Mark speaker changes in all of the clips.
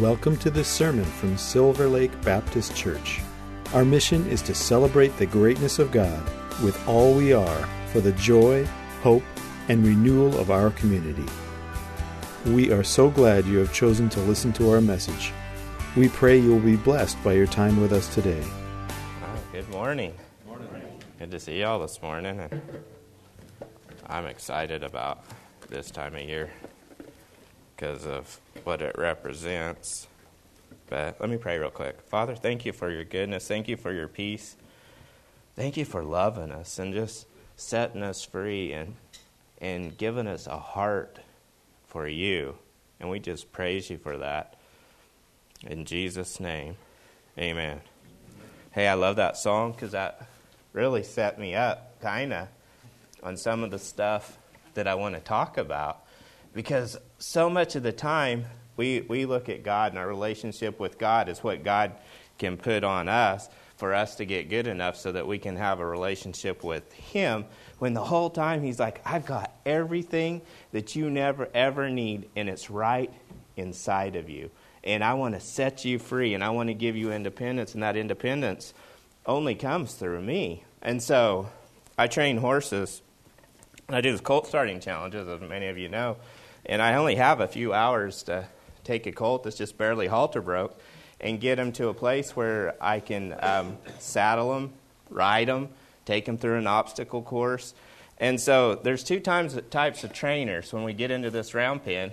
Speaker 1: Welcome to this sermon from Silver Lake Baptist Church. Our mission is to celebrate the greatness of God with all we are for the joy, hope, and renewal of our community. We are so glad you have chosen to listen to our message. We pray you will be blessed by your time with us today.
Speaker 2: Oh, good morning. morning. Good to see y'all this morning. I'm excited about this time of year because of what it represents. But let me pray real quick. Father, thank you for your goodness. Thank you for your peace. Thank you for loving us and just setting us free and and giving us a heart for you. And we just praise you for that. In Jesus' name, amen. Hey, I love that song because that really set me up, kind of, on some of the stuff that I want to talk about. Because so much of the time, we, we look at God and our relationship with God is what God can put on us for us to get good enough so that we can have a relationship with Him. When the whole time He's like, I've got everything that you never ever need, and it's right inside of you. And I want to set you free, and I want to give you independence, and that independence only comes through me. And so I train horses. I do this colt starting challenges, as many of you know and I only have a few hours to take a colt that's just barely halter broke and get him to a place where I can um, saddle him, ride him, take him through an obstacle course. And so there's two times, types of trainers when we get into this round pen.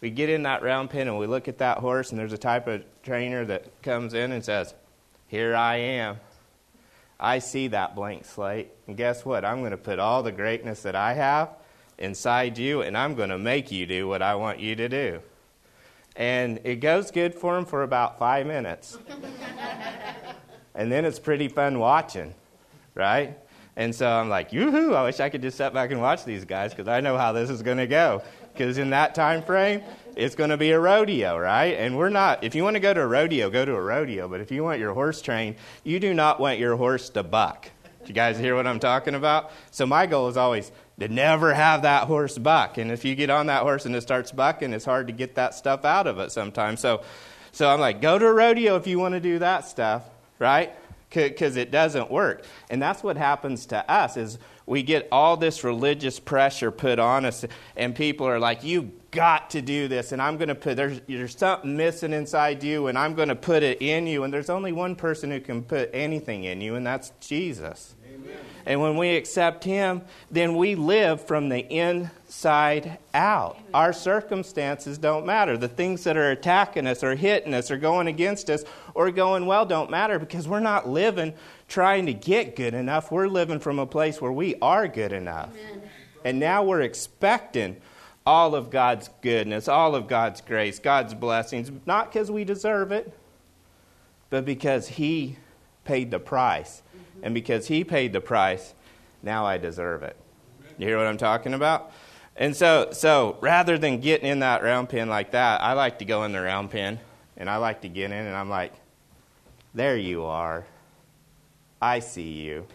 Speaker 2: We get in that round pen and we look at that horse, and there's a type of trainer that comes in and says, Here I am. I see that blank slate. And guess what? I'm going to put all the greatness that I have inside you, and I'm going to make you do what I want you to do. And it goes good for him for about five minutes. and then it's pretty fun watching, right? And so I'm like, yoo-hoo, I wish I could just sit back and watch these guys because I know how this is going to go. Because in that time frame, it's going to be a rodeo, right? And we're not, if you want to go to a rodeo, go to a rodeo. But if you want your horse trained, you do not want your horse to buck. You guys hear what I'm talking about? So my goal is always to never have that horse buck. And if you get on that horse and it starts bucking, it's hard to get that stuff out of it sometimes. So, so I'm like, go to a rodeo if you want to do that stuff, right? Because it doesn't work. And that's what happens to us is we get all this religious pressure put on us, and people are like, you got to do this, and I'm going to put, there's, there's something missing inside you, and I'm going to put it in you. And there's only one person who can put anything in you, and that's Jesus. And when we accept Him, then we live from the inside out. Our circumstances don't matter. The things that are attacking us or hitting us or going against us or going well don't matter because we're not living trying to get good enough. We're living from a place where we are good enough. Amen. And now we're expecting all of God's goodness, all of God's grace, God's blessings, not because we deserve it, but because He paid the price. And because he paid the price, now I deserve it. You hear what I'm talking about? And so, so rather than getting in that round pen like that, I like to go in the round pen and I like to get in and I'm like, there you are. I see you.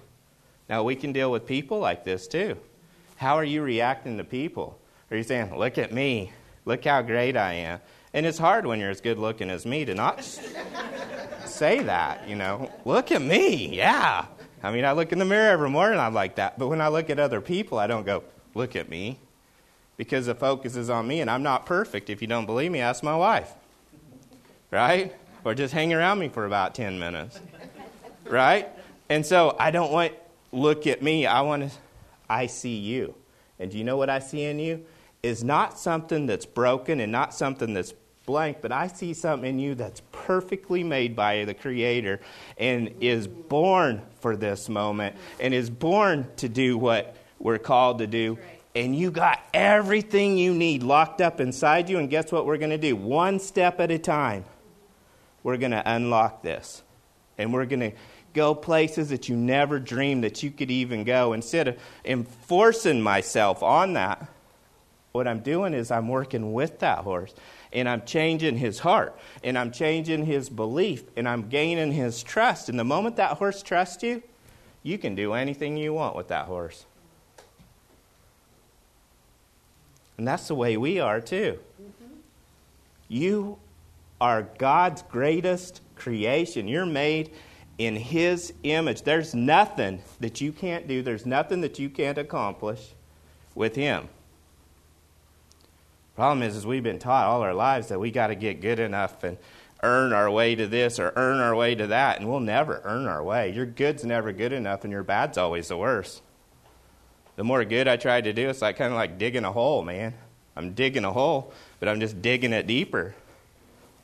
Speaker 2: Now, we can deal with people like this too. How are you reacting to people? Are you saying, look at me? Look how great I am? And it's hard when you're as good looking as me to not say that, you know. Look at me, yeah. I mean, I look in the mirror every morning, I'm like that. But when I look at other people, I don't go, look at me. Because the focus is on me, and I'm not perfect. If you don't believe me, ask my wife. Right? Or just hang around me for about 10 minutes. Right? And so I don't want, look at me. I want to, I see you. And do you know what I see in you? Is not something that's broken and not something that's blank, but I see something in you that's perfectly made by the Creator and is born for this moment and is born to do what we're called to do. And you got everything you need locked up inside you. And guess what we're going to do? One step at a time, we're going to unlock this. And we're going to go places that you never dreamed that you could even go. Instead of enforcing myself on that, what I'm doing is I'm working with that horse and I'm changing his heart and I'm changing his belief and I'm gaining his trust. And the moment that horse trusts you, you can do anything you want with that horse. And that's the way we are too. Mm-hmm. You are God's greatest creation. You're made in His image. There's nothing that you can't do, there's nothing that you can't accomplish with Him. Problem is, is we've been taught all our lives that we got to get good enough and earn our way to this or earn our way to that, and we'll never earn our way. Your good's never good enough, and your bad's always the worst. The more good I try to do, it's like kind of like digging a hole, man. I'm digging a hole, but I'm just digging it deeper,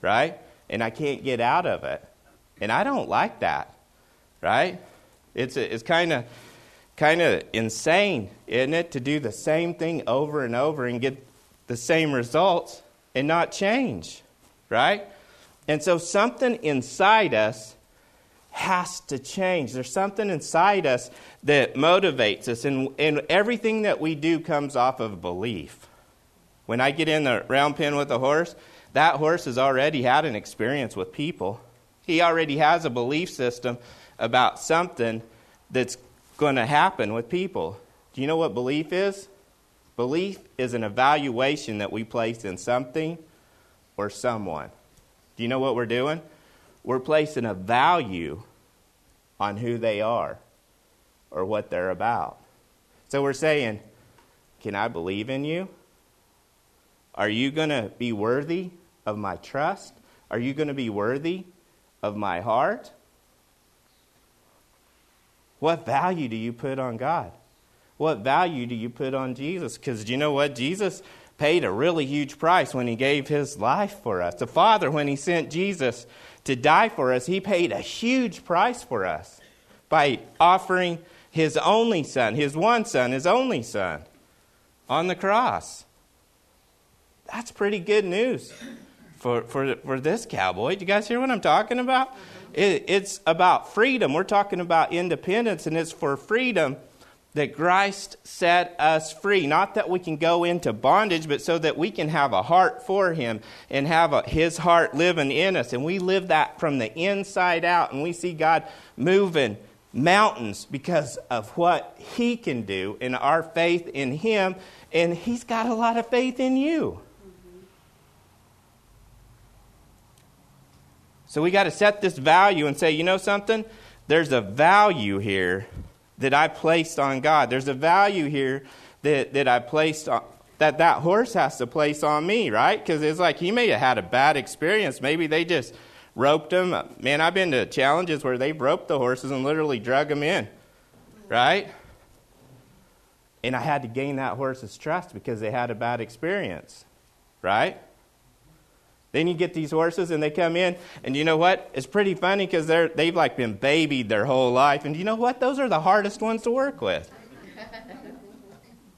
Speaker 2: right? And I can't get out of it, and I don't like that, right? It's it's kind of kind of insane, isn't it, to do the same thing over and over and get the same results and not change, right? And so something inside us has to change. There's something inside us that motivates us, and, and everything that we do comes off of belief. When I get in the round pen with a horse, that horse has already had an experience with people. He already has a belief system about something that's going to happen with people. Do you know what belief is? Belief is an evaluation that we place in something or someone. Do you know what we're doing? We're placing a value on who they are or what they're about. So we're saying, Can I believe in you? Are you going to be worthy of my trust? Are you going to be worthy of my heart? What value do you put on God? What value do you put on Jesus? Because you know what? Jesus paid a really huge price when he gave his life for us. The Father, when he sent Jesus to die for us, he paid a huge price for us by offering his only son, his one son, his only son, on the cross. That's pretty good news for, for, for this cowboy. Do you guys hear what I'm talking about? It, it's about freedom. We're talking about independence, and it's for freedom that Christ set us free. Not that we can go into bondage, but so that we can have a heart for Him and have a, His heart living in us. And we live that from the inside out, and we see God moving mountains because of what He can do in our faith in Him. And He's got a lot of faith in you. So we got to set this value and say, you know something? There's a value here that I placed on God. There's a value here that, that I placed on, that that horse has to place on me, right? Because it's like he may have had a bad experience. Maybe they just roped him. Man, I've been to challenges where they've roped the horses and literally drug them in, right? And I had to gain that horse's trust because they had a bad experience, right? Then you get these horses and they come in, and you know what? It's pretty funny because they're they've like been babied their whole life, and you know what? Those are the hardest ones to work with,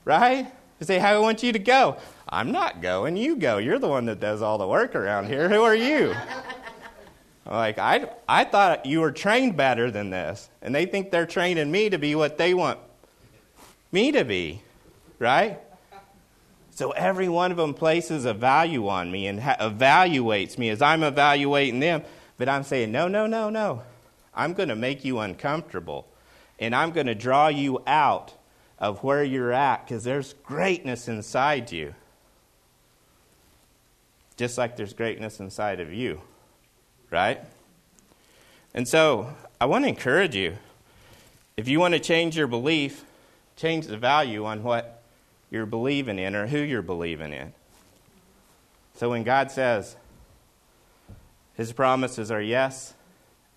Speaker 2: right? They say, "How I want you to go." I'm not going. You go. You're the one that does all the work around here. Who are you? Like I I thought you were trained better than this, and they think they're training me to be what they want me to be, right? So every one of them places a value on me and ha- evaluates me as I'm evaluating them. But I'm saying, no, no, no, no. I'm going to make you uncomfortable. And I'm going to draw you out of where you're at because there's greatness inside you. Just like there's greatness inside of you. Right? And so I want to encourage you if you want to change your belief, change the value on what you're believing in or who you're believing in. So when God says his promises are yes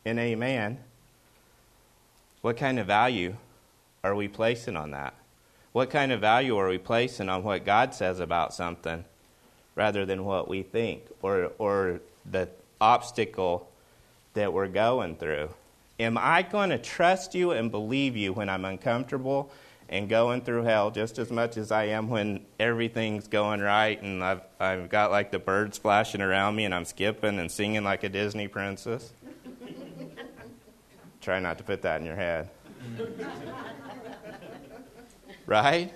Speaker 2: and amen, what kind of value are we placing on that? What kind of value are we placing on what God says about something rather than what we think or, or the obstacle that we're going through? Am I going to trust you and believe you when I'm uncomfortable and going through hell just as much as I am when everything's going right and I've, I've got like the birds flashing around me and I'm skipping and singing like a Disney princess. Try not to put that in your head. right?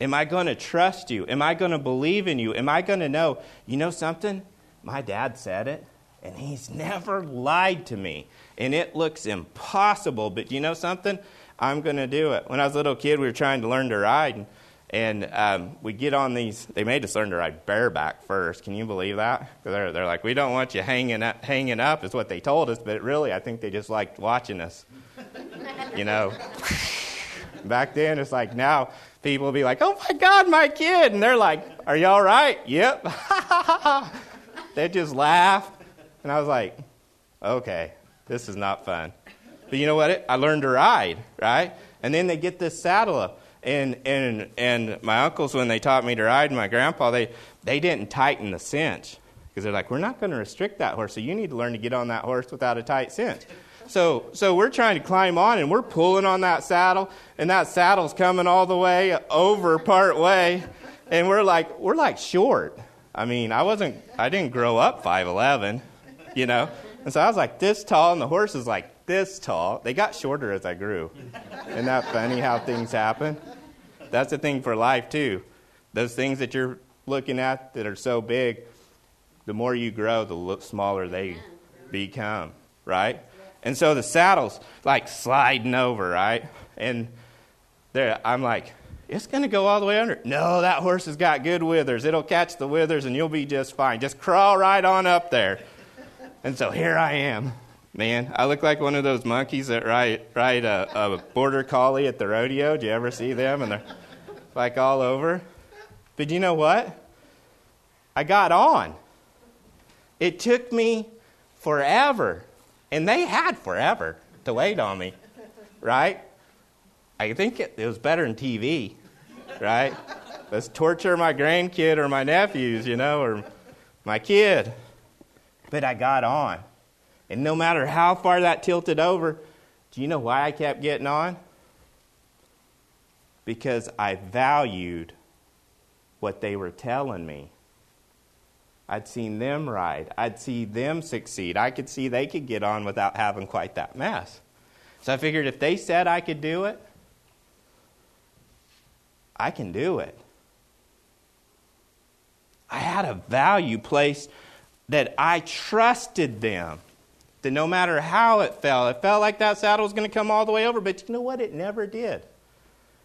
Speaker 2: Am I going to trust you? Am I going to believe in you? Am I going to know, you know something? My dad said it, and he's never lied to me. And it looks impossible, but you know something? I'm going to do it. When I was a little kid, we were trying to learn to ride, and And um, we get on these. They made us learn to ride bareback first. Can you believe that? They're, they're like, we don't want you hanging up, hanging up, is what they told us. But really, I think they just liked watching us. You know, back then it's like now people will be like, "Oh my God, my kid," and they're like, "Are you all right?" Yep. they just laugh, and I was like, "Okay, this is not fun." But you know what? I learned to ride, right? And then they get this saddle up. And, and, and my uncles, when they taught me to ride, and my grandpa, they, they didn't tighten the cinch. Because they're like, we're not going to restrict that horse, so you need to learn to get on that horse without a tight cinch. So, so we're trying to climb on, and we're pulling on that saddle, and that saddle's coming all the way over part way, and we're like, we're like short. I mean, I wasn't, I didn't grow up 5'11, you know? And so I was like this tall, and the horse is like this tall. They got shorter as I grew. Isn't that funny how things happen? That's the thing for life, too. Those things that you're looking at that are so big, the more you grow, the smaller they become, right? And so the saddle's like sliding over, right? And there, I'm like, it's going to go all the way under. No, that horse has got good withers. It'll catch the withers and you'll be just fine. Just crawl right on up there. And so here I am Man, I look like one of those monkeys that ride, ride a, a border collie at the rodeo. Do you ever see them? And they're like all over. But you know what? I got on. It took me forever, and they had forever to wait on me, right? I think it, it was better than TV, right? Let's torture my grandkid or my nephews, you know, or my kid. But I got on. And no matter how far that tilted over, do you know why I kept getting on? Because I valued what they were telling me. I'd seen them ride. I'd see them succeed. I could see they could get on without having quite that mess. So I figured if they said I could do it, I can do it. I had a value placed that I trusted them that no matter how it fell, it felt like that saddle was going to come all the way over, but you know what? It never did.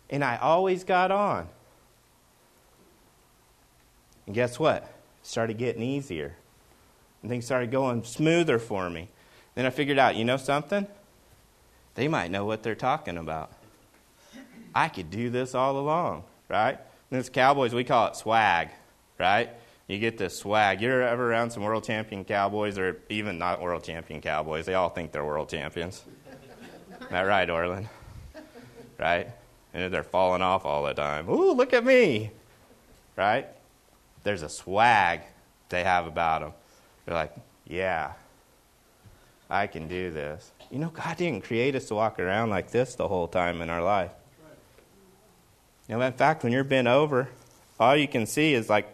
Speaker 2: And I always got on. And guess what? It started getting easier. And things started going smoother for me. Then I figured out, you know something? They might know what they're talking about. I could do this all along, right? And as cowboys, we call it swag, right? You get this swag. You're ever around some world champion cowboys, or even not world champion cowboys? They all think they're world champions. that right, Orlin? Right? And they're falling off all the time. Ooh, look at me! Right? There's a swag they have about them. They're like, yeah, I can do this. You know, God didn't create us to walk around like this the whole time in our life. You know, in fact, when you're bent over, all you can see is like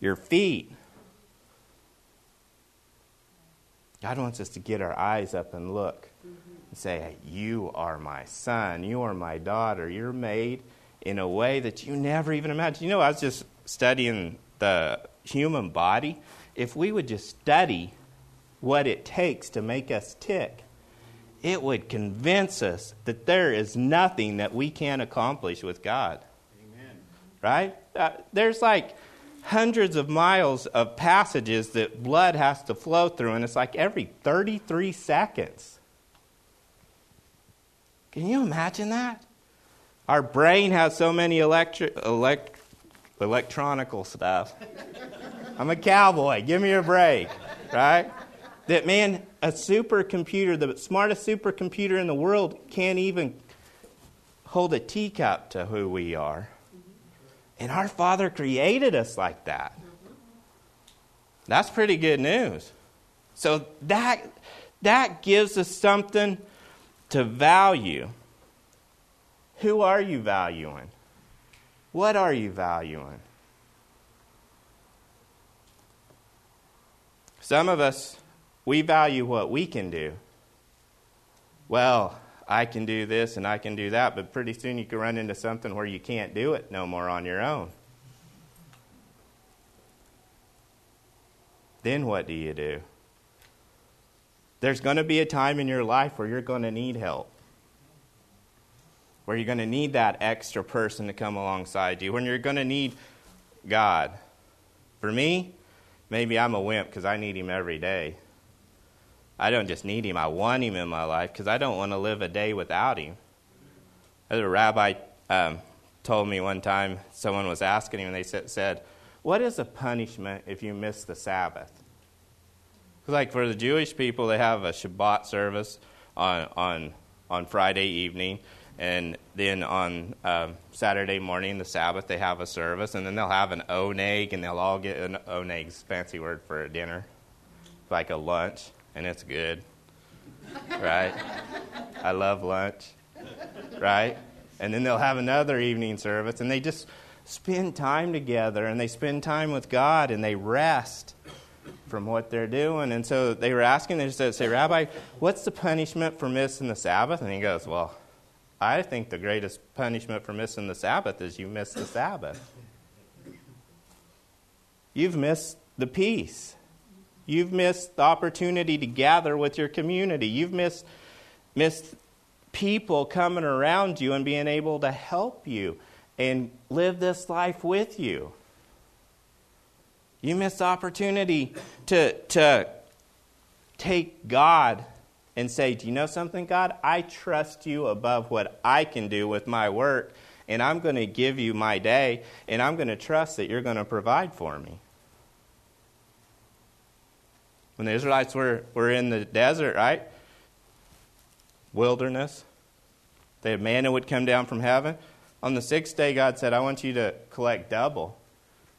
Speaker 2: your feet. God wants us to get our eyes up and look and say, You are my son. You are my daughter. You're made in a way that you never even imagined. You know, I was just studying the human body. If we would just study what it takes to make us tick, it would convince us that there is nothing that we can't accomplish with God. Amen. Right? Uh, there's like hundreds of miles of passages that blood has to flow through, and it's like every 33 seconds. Can you imagine that? Our brain has so many electri- elect- electronical stuff. I'm a cowboy. Give me a break, right? That man, a supercomputer, the smartest supercomputer in the world, can't even hold a teacup to who we are. And our Father created us like that. That's pretty good news. So that, that gives us something to value. Who are you valuing? What are you valuing? Some of us, we value what we can do. Well, I can do this and I can do that, but pretty soon you can run into something where you can't do it no more on your own. Then what do you do? There's going to be a time in your life where you're going to need help. where you're going to need that extra person to come alongside you, when you're going to need God. For me, maybe I'm a wimp because I need Him every day. I don't just need Him, I want Him in my life because I don't want to live a day without Him. As a rabbi um, told me one time, someone was asking him, and they said, What is a punishment if you miss the Sabbath? Because, like for the Jewish people, they have a Shabbat service on, on, on Friday evening, and then on um, Saturday morning, the Sabbath, they have a service, and then they'll have an oneg, and they'll all get an oneg's fancy word for a dinner, like a lunch, and it's good, right? I love lunch, right? And then they'll have another evening service, and they just spend time together, and they spend time with God, and they rest from what they're doing. And so they were asking, they said, say, Rabbi, what's the punishment for missing the Sabbath? And he goes, Well, I think the greatest punishment for missing the Sabbath is you miss the Sabbath. You've missed the peace. You've missed the opportunity to gather with your community. You've missed, missed people coming around you and being able to help you and live this life with you. You miss the opportunity to, to take God and say, Do you know something, God? I trust you above what I can do with my work, and I'm going to give you my day, and I'm going to trust that you're going to provide for me. When the Israelites were, were in the desert, right? Wilderness, the manna would come down from heaven. On the sixth day, God said, I want you to collect double,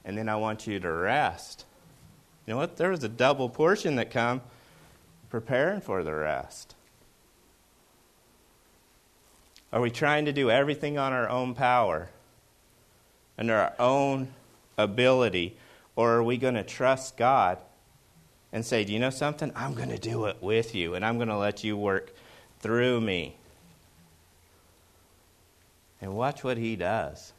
Speaker 2: and then I want you to rest. You know what? There was a double portion that come preparing for the rest? Are we trying to do everything on our own power and our own ability? Or are we going to trust God and say, Do you know something? I'm going to do it with you, and I'm going to let you work through me. And watch what He does.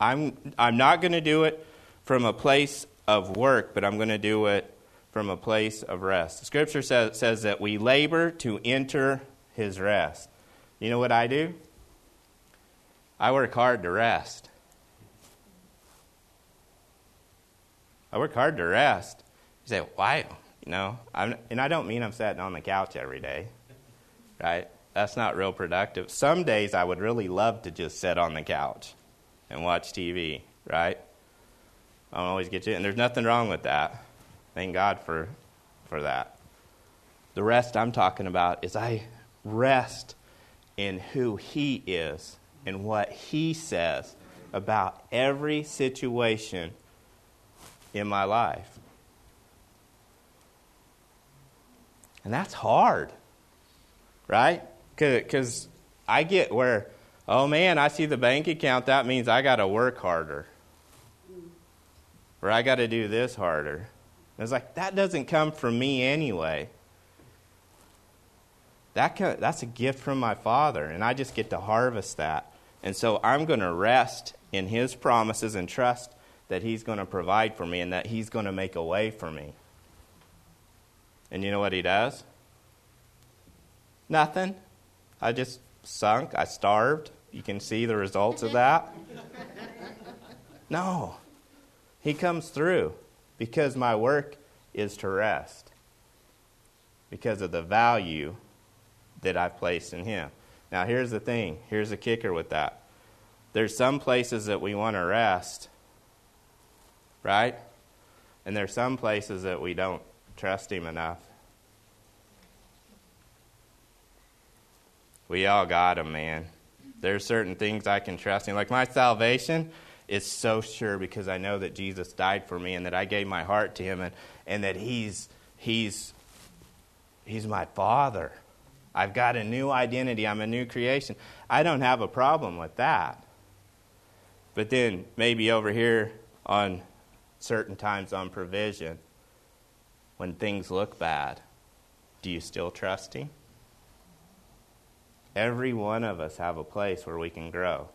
Speaker 2: I'm, I'm not going to do it from a place of work, but I'm going to do it from a place of rest. The scripture says, says that we labor to enter his rest. You know what I do? I work hard to rest. I work hard to rest. You say, why? You know, I'm, and I don't mean I'm sitting on the couch every day, right? That's not real productive. Some days I would really love to just sit on the couch and watch TV, right? I don't always get you, and there's nothing wrong with that. Thank God for, for that. The rest I'm talking about is I rest in who He is and what He says about every situation in my life. And that's hard, right? Because I get where, oh man, I see the bank account, that means I got to work harder. Or I got to do this harder. And it's like, that doesn't come from me anyway. That that's a gift from my Father, and I just get to harvest that. And so I'm going to rest in His promises and trust that He's going to provide for me and that He's going to make a way for me. And you know what He does? Nothing. I just sunk. I starved. You can see the results of that. No. He comes through because my work is to rest because of the value that I've placed in Him. Now, here's the thing here's the kicker with that. There's some places that we want to rest, right? And there's some places that we don't trust Him enough. We all got Him, man. There's certain things I can trust Him. Like my salvation, is so sure because I know that Jesus died for me and that I gave my heart to him and, and that he's, he's, he's my father. I've got a new identity. I'm a new creation. I don't have a problem with that. But then maybe over here on certain times on provision, when things look bad, do you still trust him? Every one of us have a place where we can grow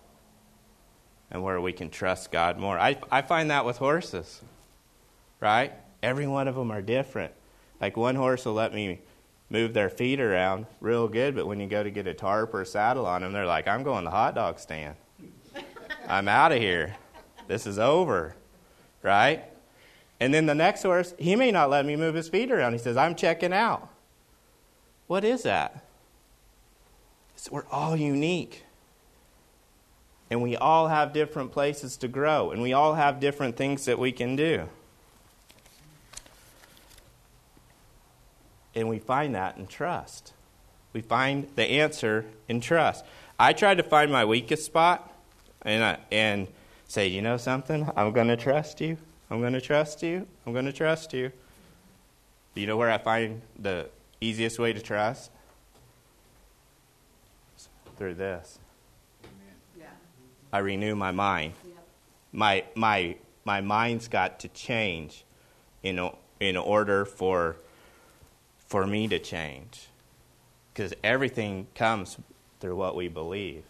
Speaker 2: and where we can trust God more. I, I find that with horses, right? Every one of them are different. Like one horse will let me move their feet around real good, but when you go to get a tarp or a saddle on them, they're like, I'm going to the hot dog stand. I'm out of here. This is over. Right? And then the next horse, he may not let me move his feet around. He says, I'm checking out. What is that? It's, we're all unique. And we all have different places to grow, and we all have different things that we can do. And we find that in trust. We find the answer in trust. I tried to find my weakest spot and, I, and say, you know something? I'm going to trust you. I'm going to trust you. I'm going to trust you. Do you know where I find the easiest way to trust? Through this. Yeah. I renew my mind. My, my, my mind's got to change in, in order for, for me to change. Because everything comes through what we believe.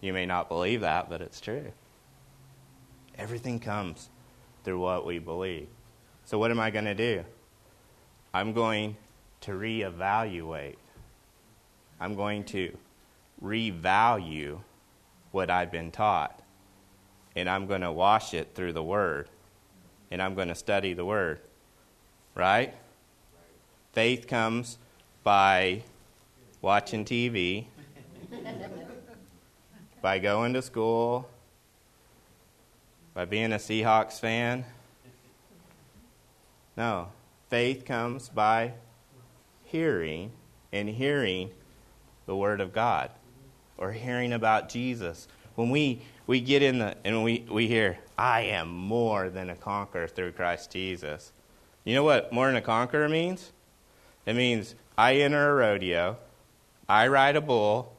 Speaker 2: You may not believe that, but it's true. Everything comes through what we believe. So, what am I going to do? I'm going to reevaluate. I'm going to revalue what I've been taught. And I'm going to wash it through the Word. And I'm going to study the Word. Right? Faith comes by watching TV, by going to school, by being a Seahawks fan. No. Faith comes by hearing and hearing the Word of God or hearing about Jesus. When we, we get in the, and we, we hear, I am more than a conqueror through Christ Jesus. You know what more than a conqueror means? It means I enter a rodeo, I ride a bull,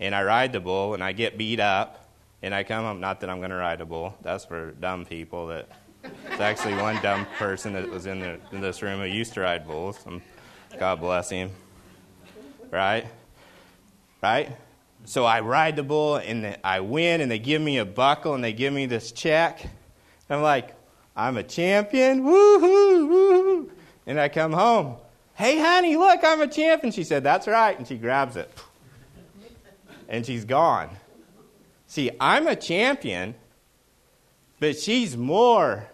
Speaker 2: and I ride the bull, and I get beat up, and I come home. Not that I'm going to ride a bull. That's for dumb people. That it's actually one dumb person that was in, the, in this room who used to ride bulls. Um, God bless him. Right? Right? So I ride the bull and I win, and they give me a buckle and they give me this check. I'm like, I'm a champion. Woohoo, woohoo. And I come home. Hey, honey, look, I'm a champion. She said, That's right. And she grabs it. And she's gone. See, I'm a champion, but she's more.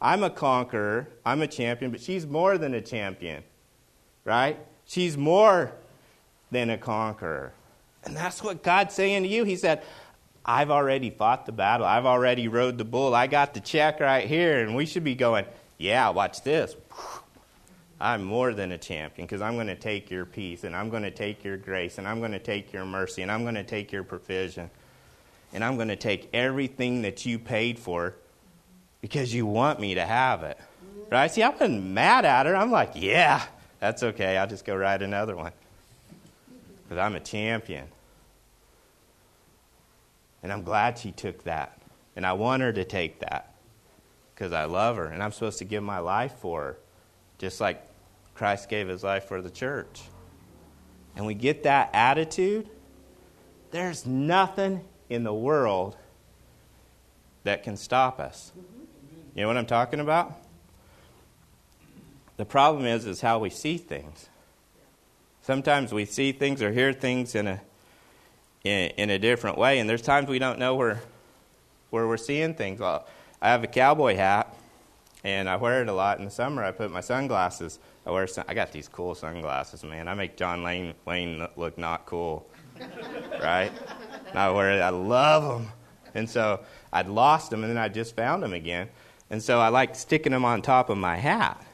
Speaker 2: I'm a conqueror. I'm a champion, but she's more than a champion, right? She's more than a conqueror. And that's what God's saying to you. He said, I've already fought the battle. I've already rode the bull. I got the check right here. And we should be going, yeah, watch this. I'm more than a champion because I'm going to take your peace and I'm going to take your grace and I'm going to take your mercy and I'm going to take your provision and I'm going to take everything that you paid for because you want me to have it. Right? See, I wasn't mad at her. I'm like, yeah, that's okay. I'll just go ride another one because I'm a champion. And I'm glad she took that. And I want her to take that because I love her and I'm supposed to give my life for her, just like Christ gave his life for the church. And we get that attitude, there's nothing in the world that can stop us. You know what I'm talking about? The problem is is how we see things. Sometimes we see things or hear things in a in, in a different way, and there's times we don't know where where we're seeing things. I have a cowboy hat, and I wear it a lot in the summer. I put my sunglasses. I wear. I got these cool sunglasses, man. I make John Lane Wayne look not cool, right? And I it. I love them, and so I'd lost them, and then I just found them again, and so I like sticking them on top of my hat.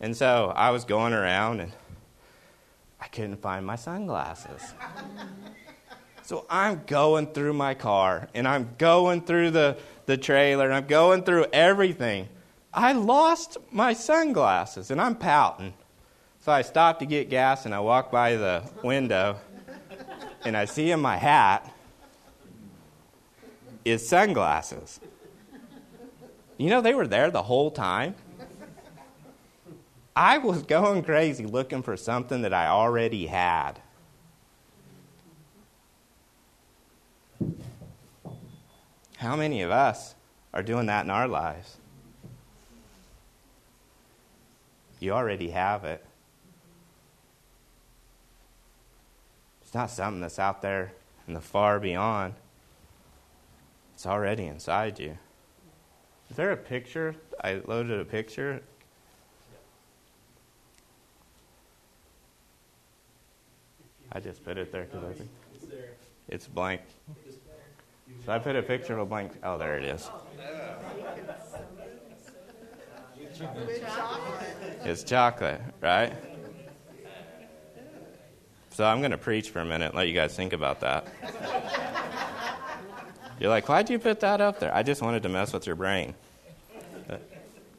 Speaker 2: And so I was going around and I couldn't find my sunglasses. so I'm going through my car and I'm going through the, the trailer and I'm going through everything. I lost my sunglasses and I'm pouting. So I stop to get gas and I walk by the window and I see in my hat is sunglasses. You know, they were there the whole time. I was going crazy looking for something that I already had. How many of us are doing that in our lives? You already have it. It's not something that's out there in the far beyond. It's already inside you. Is there a picture? I loaded a picture. I just put it there because I think it's blank. So I put a picture of a blank. Oh, there it is. It's chocolate, right? So I'm going to preach for a minute and let you guys think about that. You're like, why'd you put that up there? I just wanted to mess with your brain. It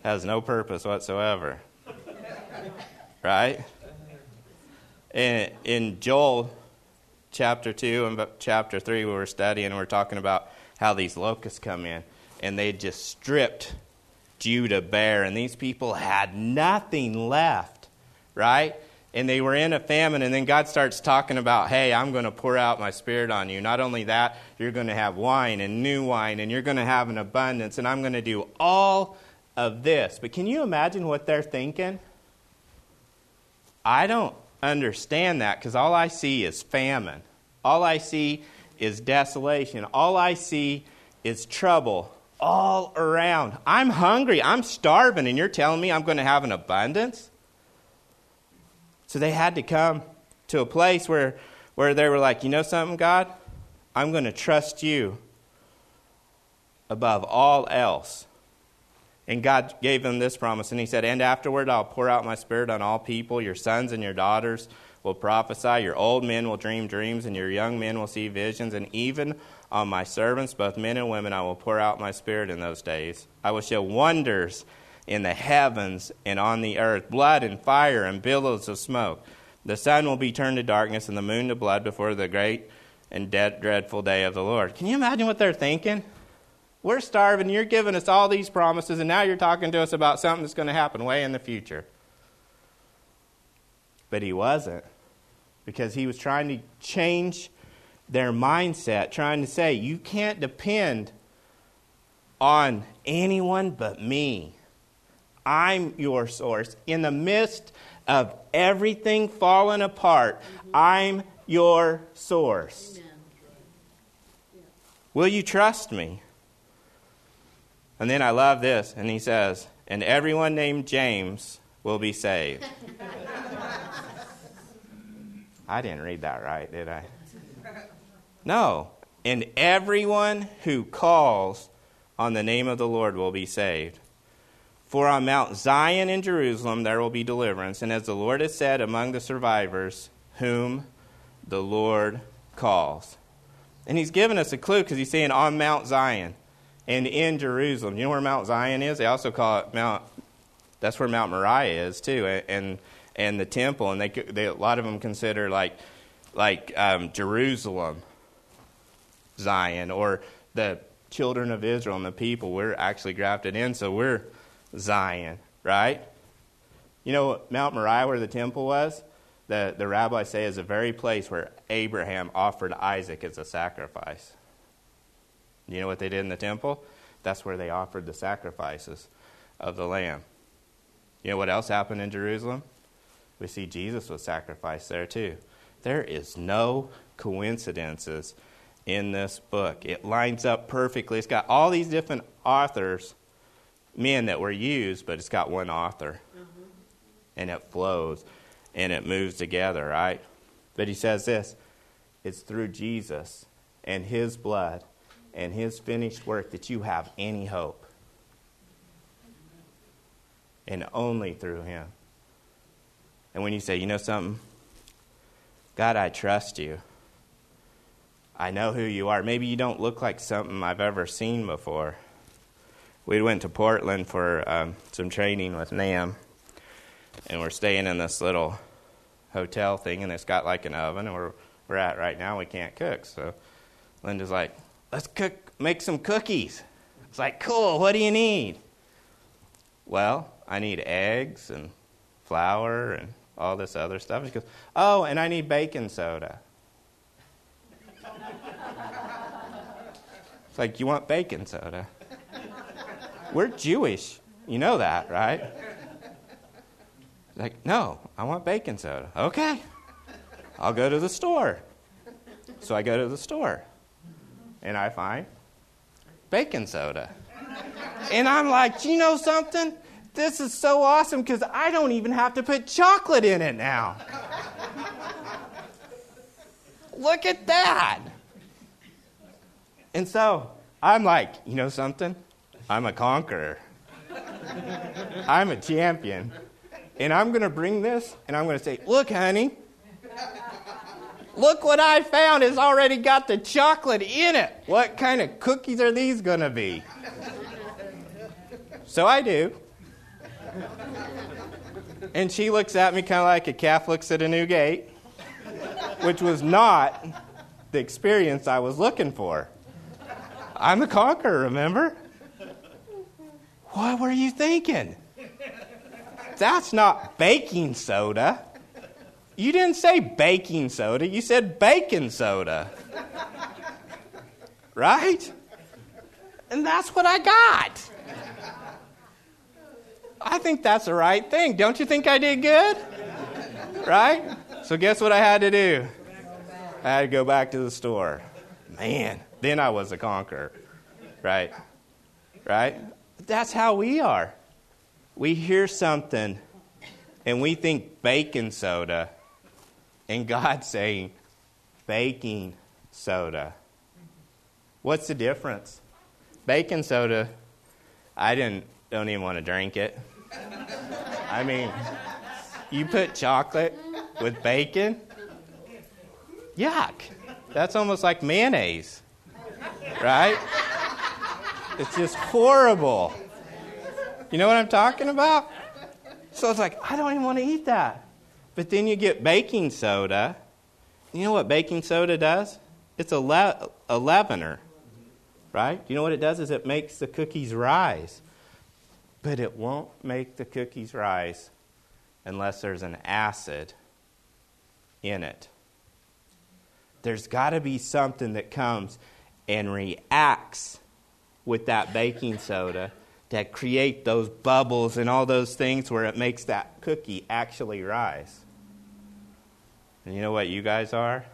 Speaker 2: has no purpose whatsoever. Right? In, in Joel chapter 2 and chapter 3, we were studying we are talking about how these locusts come in and they just stripped Judah bare, and these people had nothing left, right? And they were in a famine, and then God starts talking about, hey, I'm going to pour out my spirit on you. Not only that, you're going to have wine and new wine, and you're going to have an abundance, and I'm going to do all of this. But can you imagine what they're thinking? I don't understand that because all I see is famine. All I see is desolation. All I see is trouble all around. I'm hungry. I'm starving, and you're telling me I'm going to have an abundance? So they had to come to a place where, where they were like, you know something, God? I'm going to trust you above all else. And God gave them this promise, and He said, And afterward I'll pour out my spirit on all people. Your sons and your daughters will prophesy, your old men will dream dreams, and your young men will see visions, and even on my servants, both men and women, I will pour out my spirit in those days. I will show wonders in the heavens and on the earth blood and fire and billows of smoke. The sun will be turned to darkness and the moon to blood before the great and dreadful day of the Lord. Can you imagine what they're thinking? We're starving, you're giving us all these promises, and now you're talking to us about something that's going to happen way in the future. But he wasn't, because he was trying to change their mindset, trying to say, you can't depend on anyone but me. I'm your source. In the midst of everything falling apart, I'm your source. Will you trust me? And then I love this, and he says, and everyone named James will be saved. I didn't read that right, did I? No. And everyone who calls on the name of the Lord will be saved. For on Mount Zion in Jerusalem there will be deliverance, and as the Lord has said, among the survivors, whom the Lord calls. And he's given us a clue because he's saying on Mount Zion and in Jerusalem. You know where Mount Zion is? They also call it Mount. That's where Mount Moriah is too, and and the temple. And they, they a lot of them consider like like um, Jerusalem Zion or the children of Israel and the people. We're actually grafted in, so we're Zion, right? You know Mount Moriah, where the temple was? The, the rabbis say is the very place where Abraham offered Isaac as a sacrifice. You know what they did in the temple? That's where they offered the sacrifices of the lamb. You know what else happened in Jerusalem? We see Jesus was sacrificed there too. There is no coincidences in this book. It lines up perfectly. It's got all these different authors, men that were used, but it's got one author. Mm-hmm. And it flows and it moves together, right? But he says this it's through Jesus and his blood and his finished work that you have any hope. And only through him. And when you say, you know something? God, I trust you. I know who you are. Maybe you don't look like something I've ever seen before. We went to Portland for um, some training with NAM, and we're staying in this little hotel thing, and it's got like an oven, and we're, we're at right now, we can't cook. So Linda's like, let's cook, make some cookies. It's like, cool, what do you need? Well, I need eggs and flour and all this other stuff. She goes, oh, and I need baking soda. It's like, you want baking soda? We're Jewish. You know that, right? Like, no, I want baking soda. Okay, I'll go to the store. So I go to the store and I find baking soda. And I'm like, you know something? This is so awesome because I don't even have to put chocolate in it now. Look at that. And so I'm like, you know something? I'm a conqueror. I'm a champion. And I'm going to bring this and I'm going to say, look, honey, look what I found. It's already got the chocolate in it. What kind of cookies are these going to be? So I do. And she looks at me kind of like a calf looks at a new gate, which was not the experience I was looking for. I'm the conqueror, remember? What were you thinking? That's not baking soda. You didn't say baking soda, you said baking soda. Right? And that's what I got. I think that's the right thing. Don't you think I did good? Right? So, guess what I had to do? I had to go back to the store. Man, then I was a conqueror. Right? Right? That's how we are. We hear something and we think baking soda, and God's saying baking soda. What's the difference? Baking soda, I didn't don't even want to drink it. I mean, you put chocolate with bacon? Yuck. That's almost like mayonnaise, right? It's just horrible. You know what I'm talking about? So it's like, I don't even want to eat that. But then you get baking soda. You know what baking soda does? It's a, le- a leavener, right? You know what it does is it makes the cookies rise but it won't make the cookies rise unless there's an acid in it. There's got to be something that comes and reacts with that baking soda that create those bubbles and all those things where it makes that cookie actually rise. And you know what you guys are?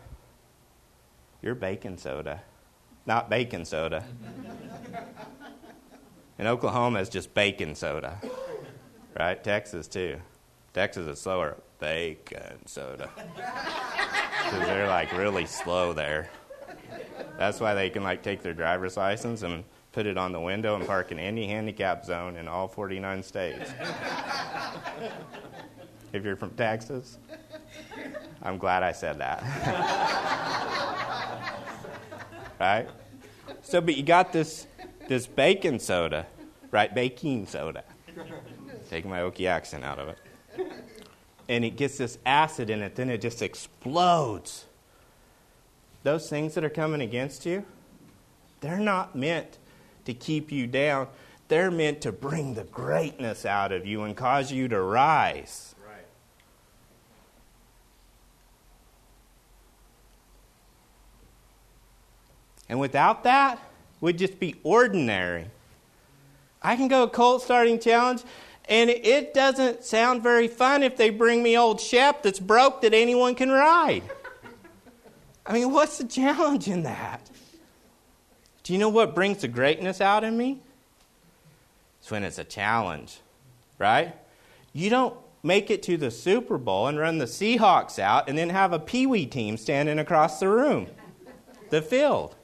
Speaker 2: You're baking soda, not baking soda. And Oklahoma is just baking soda, right? Texas, too. Texas is slower. Bacon soda. Because they're like really slow there. That's why they can like take their driver's license and put it on the window and park in any handicap zone in all 49 states. if you're from Texas, I'm glad I said that. right? So, but you got this this baking soda, right? Baking soda. Taking my Okie accent out of it. And it gets this acid in it, then it just explodes. Those things that are coming against you, they're not meant to keep you down. They're meant to bring the greatness out of you and cause you to rise. Right. And without that, would just be ordinary. I can go a colt starting challenge, and it doesn't sound very fun if they bring me old Shep that's broke that anyone can ride. I mean, what's the challenge in that? Do you know what brings the greatness out in me? It's when it's a challenge, right? You don't make it to the Super Bowl and run the Seahawks out and then have a Pee Wee team standing across the room, the field.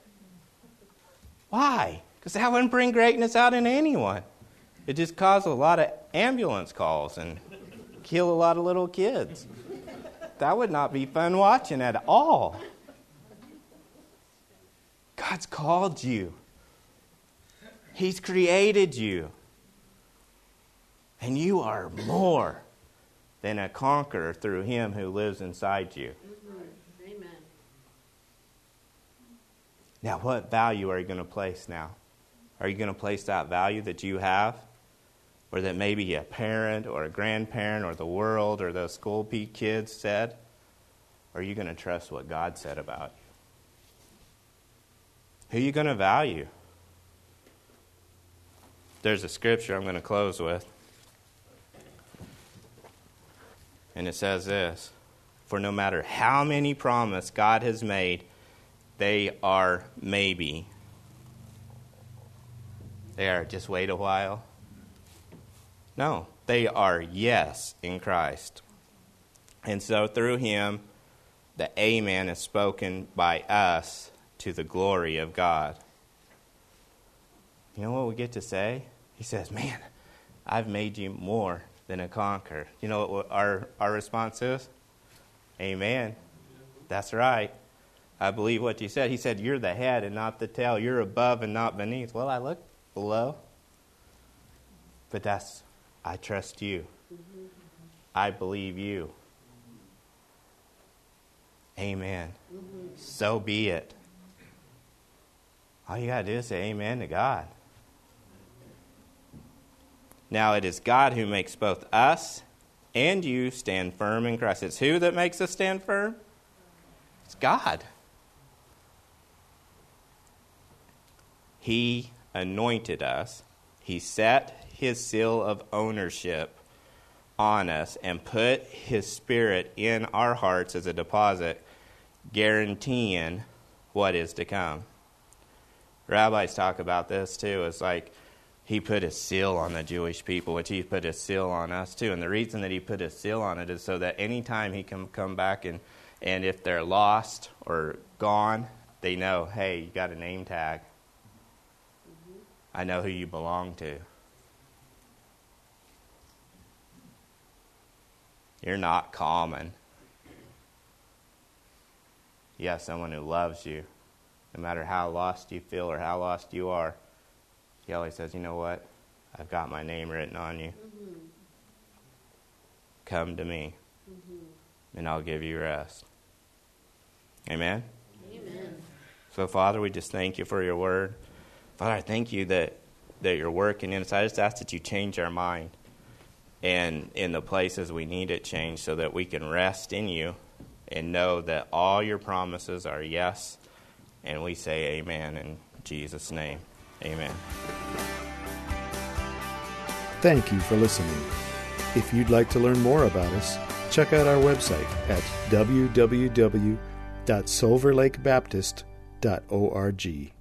Speaker 2: Why? Because that wouldn't bring greatness out in anyone. It just caused a lot of ambulance calls and kill a lot of little kids. That would not be fun watching at all. God's called you. He's created you. And you are more than a conqueror through Him who lives inside you. Amen. Now, what value are you going to place now? Are you going to place that value that you have? Or that maybe a parent or a grandparent or the world or those school kids said? Or are you going to trust what God said about you? Who are you going to value? There's a scripture I'm going to close with. And it says this For no matter how many promises God has made, they are maybe. They are just wait a while. No, they are yes in Christ. And so through him, the Amen is spoken by us to the glory of God. You know what we get to say? He says, Man, I've made you more than a conqueror. You know what our, our response is? Amen. That's right. I believe what you said. He said, You're the head and not the tail. You're above and not beneath. Well, I look below. But that's, I trust you. I believe you. Amen. So be it. All you got to do is say amen to God. Now it is God who makes both us and you stand firm in Christ. It's who that makes us stand firm? It's God. He anointed us, He set His seal of ownership on us, and put His Spirit in our hearts as a deposit, guaranteeing what is to come. Rabbis talk about this too. It's like he put a seal on the Jewish people, which he put a seal on us too. And the reason that he put a seal on it is so that anytime he can come back and, and if they're lost or gone, they know, hey, you got a name tag. Mm-hmm. I know who you belong to. You're not common. You have someone who loves you, no matter how lost you feel or how lost you are he always says, You know what? I've got my name written on you. Mm-hmm. Come to me, mm-hmm. and I'll give you rest. Amen? Amen. So, Father, we just thank you for your word. Father, I thank you that, that you're working in us. I just ask that you change our mind and in the places we need it changed so that we can rest in you and know that all your promises are yes. And we say amen in Jesus' name. Amen.
Speaker 1: Thank you for listening. If you'd like to learn more about us, check out our website at www.silverlakebaptist.org.